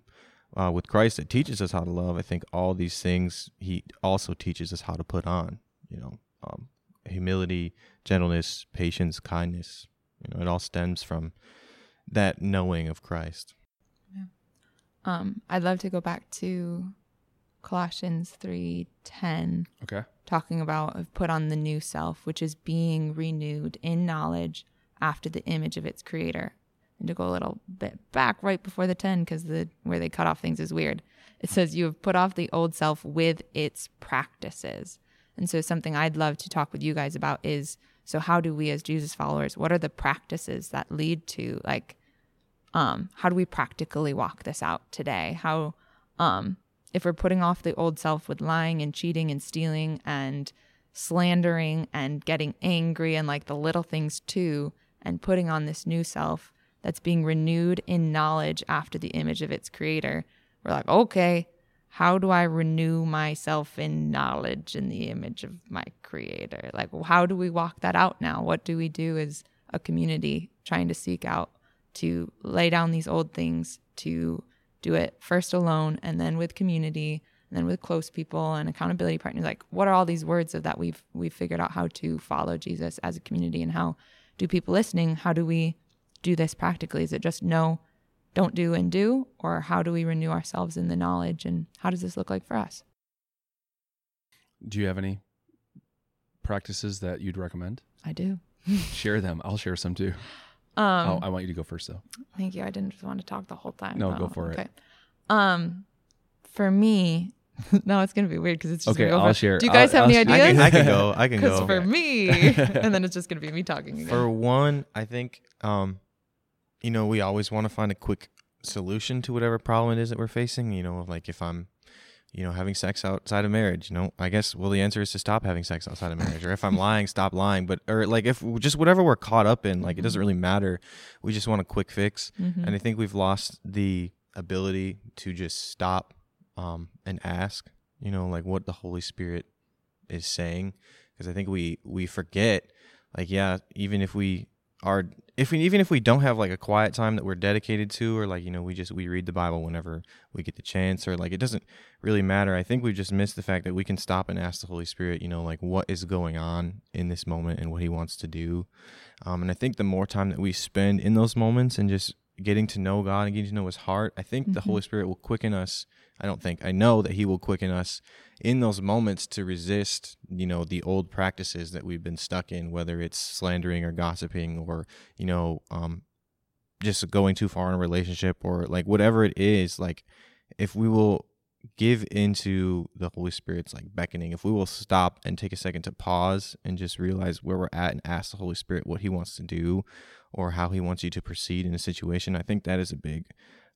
C: uh, with Christ that teaches us how to love, I think all these things He also teaches us how to put on. You know, um, humility, gentleness, patience, kindness. You know, it all stems from that knowing of Christ.
B: Um, I'd love to go back to Colossians three ten,
A: Okay.
B: talking about of put on the new self, which is being renewed in knowledge after the image of its creator. And to go a little bit back right before the ten, because the where they cut off things is weird. It says you have put off the old self with its practices. And so something I'd love to talk with you guys about is so how do we as Jesus followers, what are the practices that lead to like um how do we practically walk this out today? How um if we're putting off the old self with lying and cheating and stealing and slandering and getting angry and like the little things too and putting on this new self that's being renewed in knowledge after the image of its creator we're like okay how do i renew myself in knowledge in the image of my creator like how do we walk that out now what do we do as a community trying to seek out to lay down these old things to do it first alone and then with community and then with close people and accountability partners like what are all these words of that we've we've figured out how to follow jesus as a community and how do people listening how do we do this practically is it just know don't do and do or how do we renew ourselves in the knowledge and how does this look like for us
A: Do you have any practices that you'd recommend?
B: i do
A: Share them. I'll share some too.
B: um
A: oh, I want you to go first though.
B: Thank you. I didn't just want to talk the whole time.
A: No, go for it.
B: Um, for me, no, it's gonna be weird because it's just
A: Okay,
B: gonna go
A: I'll
B: for-
A: share.
B: Do you guys
A: I'll-
B: have any
A: I'll-
C: I
B: ideas?
C: can, I can go. I can
B: Because
C: go.
B: for me, and then it's just gonna be me talking again.
C: For one, I think um, you know, we always want to find a quick solution to whatever problem it is that we're facing. You know, like if I'm, you know, having sex outside of marriage, you know, I guess well the answer is to stop having sex outside of marriage. Or if I'm lying, stop lying. But or like if just whatever we're caught up in, like it doesn't really matter. We just want a quick fix.
B: Mhm.
C: And I think we've lost the ability to just stop um, and ask, you know, like what the Holy Spirit is saying. Because I think we we forget, like, yeah, even if we are, if we even if we don't have like a quiet time that we're dedicated to, or like you know, we just we read the Bible whenever we get the chance, or like it doesn't really matter. I think we just missed the fact that we can stop and ask the Holy Spirit, you know, like what is going on in this moment and what He wants to do. Um, and I think the more time that we spend in those moments and just getting to know God and getting to know His heart, I think the
B: Mm-hmm.
C: Holy Spirit will quicken us. I don't think I know that He will quicken us in those moments to resist, you know, the old practices that we've been stuck in, whether it's slandering or gossiping or you know, um, just going too far in a relationship or like whatever it is. Like if we will give into the Holy Spirit's like beckoning, if we will stop and take a second to pause and just realize where we're at and ask the Holy Spirit what He wants to do or how He wants you to proceed in a situation, I think that is a big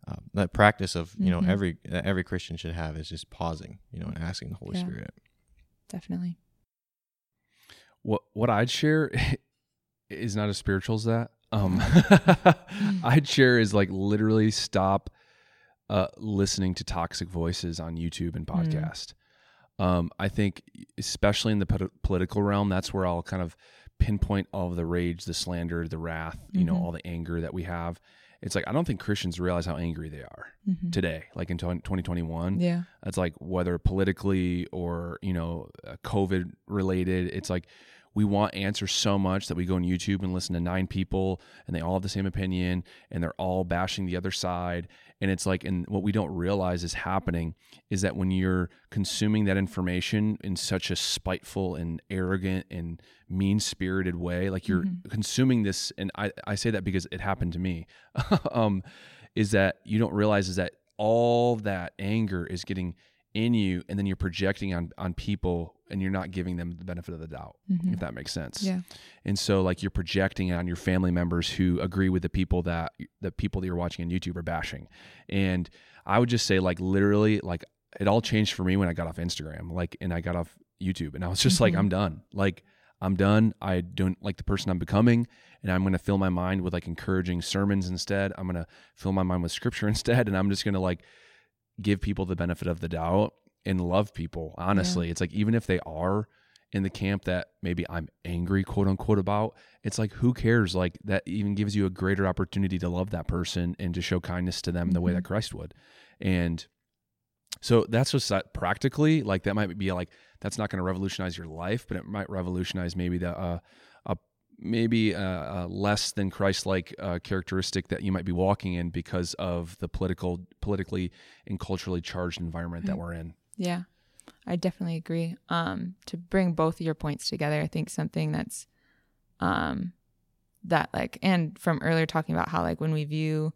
C: uh, that practice of you know
B: Mhm.
C: every that every Christian should have is just pausing, you know, and asking the Holy
B: Yeah.
C: Spirit.
B: Definitely.
A: what what I'd share is not as spiritual as that. Um, I'd share is like literally stop uh, listening to toxic voices on YouTube and
B: Mm.
A: podcast. Um, I think, especially in the pot- political realm, that's where I'll kind of pinpoint all of the rage, the slander, the wrath, you know,
B: Mhm.
A: all the anger that we have. It's like I don't think Christians realize how angry they are
B: Mhm.
A: today, like in 2021
B: Yeah.
A: it's like whether politically or you know uh, covid related it's like we want answers so much that we go on youtube and listen to nine people and they all have the same opinion and they're all bashing the other side and it's like and what we don't realize is happening is that when you're consuming that information in such a spiteful and arrogant and mean spirited way like you're
B: Mhm.
A: consuming this and I, I say that because it happened to me um, is that you don't realize is that all that anger is getting in you and then you're projecting on on people and you're not giving them the benefit of the doubt
B: Mhm.
A: if that makes sense
B: Yeah.
A: and so like you're projecting on your family members who agree with the people that the people that you're watching on YouTube are bashing and I would just say like literally like it all changed for me when I got off Instagram like and I got off YouTube and I was just like
B: Mhm.
A: I'm done like I'm done I don't like the person I'm becoming and I'm going to fill my mind with like encouraging sermons instead I'm going to fill my mind with scripture instead and I'm just going to like give people the benefit of the doubt and love people honestly. It's like even if they are in the camp that maybe i'm angry quote unquote about it's like who cares? Like that even gives you a greater opportunity to love that person and to show kindness to them the way that christ would. And so that's just that practically like that might be like that's not going to revolutionize your life but it might revolutionize maybe the uh, maybe a, a less than christ-like uh, characteristic that you might be walking in because of the political politically and culturally charged environment that we're in.
B: Yeah, I definitely agree. Um, to bring both of your points together, I think something that's, um, that like, and from earlier talking about how like when we view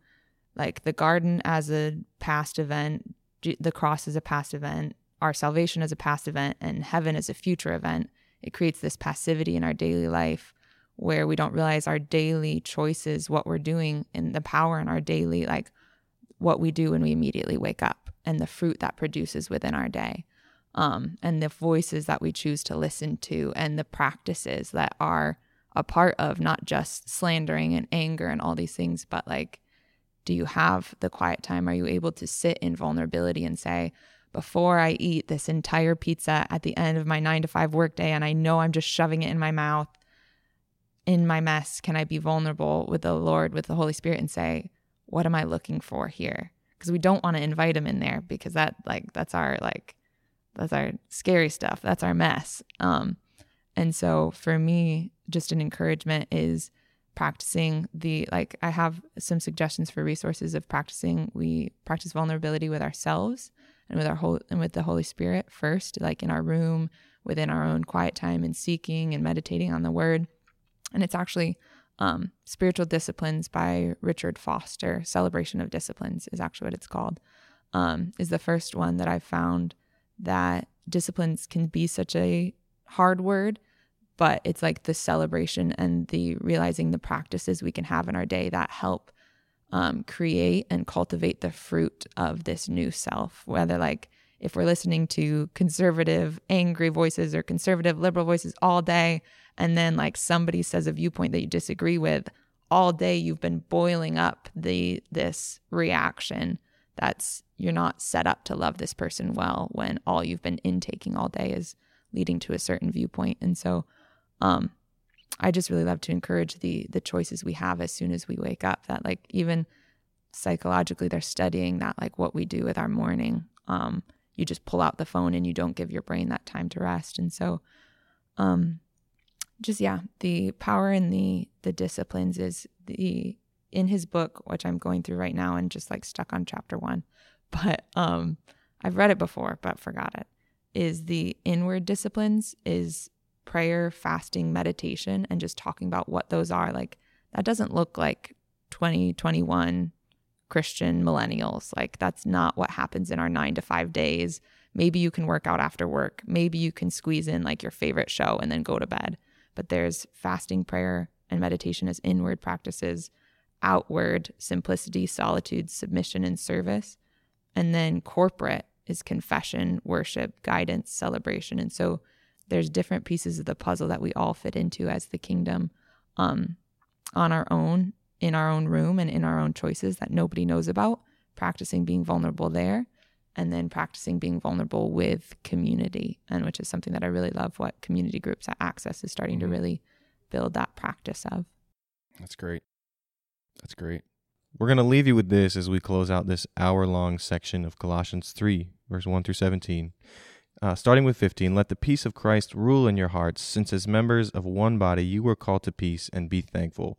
B: like the garden as a past event, the cross as a past event, our salvation as a past event, and heaven as a future event, it creates this passivity in our daily life where we don't realize our daily choices, what we're doing, and the power in our daily like what we do when we immediately wake up and the fruit that produces within our day um, and the voices that we choose to listen to and the practices that are a part of not just slandering and anger and all these things but like do you have the quiet time? Are you able to sit in vulnerability and say before i eat this entire pizza at the end of my nine to five workday and i know i'm just shoving it in my mouth in my mess can i be vulnerable with the lord with the holy spirit and say what am I looking for here? Because we don't want to invite him in there because that like that's our like that's our scary stuff. That's our mess. Um, and so for me, just an encouragement is practicing the like I have some suggestions for resources of practicing. We practice vulnerability with ourselves and with our whole and with the Holy Spirit first, like in our room, within our own quiet time and seeking and meditating on the word. And it's actually um, Spiritual Disciplines by Richard Foster. Celebration of Disciplines is actually what it's called. Um, is the first one that I've found that disciplines can be such a hard word, but it's like the celebration and the realizing the practices we can have in our day that help um, create and cultivate the fruit of this new self. Whether like if we're listening to conservative, angry voices or conservative, liberal voices all day, and then like somebody says a viewpoint that you disagree with all day you've been boiling up the this reaction that's you're not set up to love this person well when all you've been intaking all day is leading to a certain viewpoint. And so um i just really love to encourage the the choices we have as soon as we wake up that like even psychologically they're studying that like what we do with our morning. Um you just pull out the phone and you don't give your brain that time to rest. And so um just yeah the power in the the disciplines is the in his book, which I'm going through right now and just like stuck on chapter one, but um, I've read it before but forgot it. Is the inward disciplines is prayer, fasting, meditation, and just talking about what those are. Like that doesn't look like 2021 Christian millennials. Like that's not what happens in our nine to five days. Maybe you can work out after work. Maybe you can squeeze in like your favorite show and then go to bed. But there's fasting, prayer, and meditation as inward practices, outward simplicity, solitude, submission, and service. And then corporate is confession, worship, guidance, celebration. And so there's different pieces of the puzzle that we all fit into as the kingdom um, on our own, in our own room, and in our own choices that nobody knows about, practicing being vulnerable there. And then practicing being vulnerable with community, and which is something that I really love. What community groups at Access is starting
A: Mm-hmm.
B: to really build that practice of.
A: That's great. That's great.
C: We're going to leave you with this as we close out this hour long section of Colossians 3, verse 1 through 17. Uh, starting with 15, let the peace of Christ rule in your hearts, since as members of one body you were called to peace, and be thankful.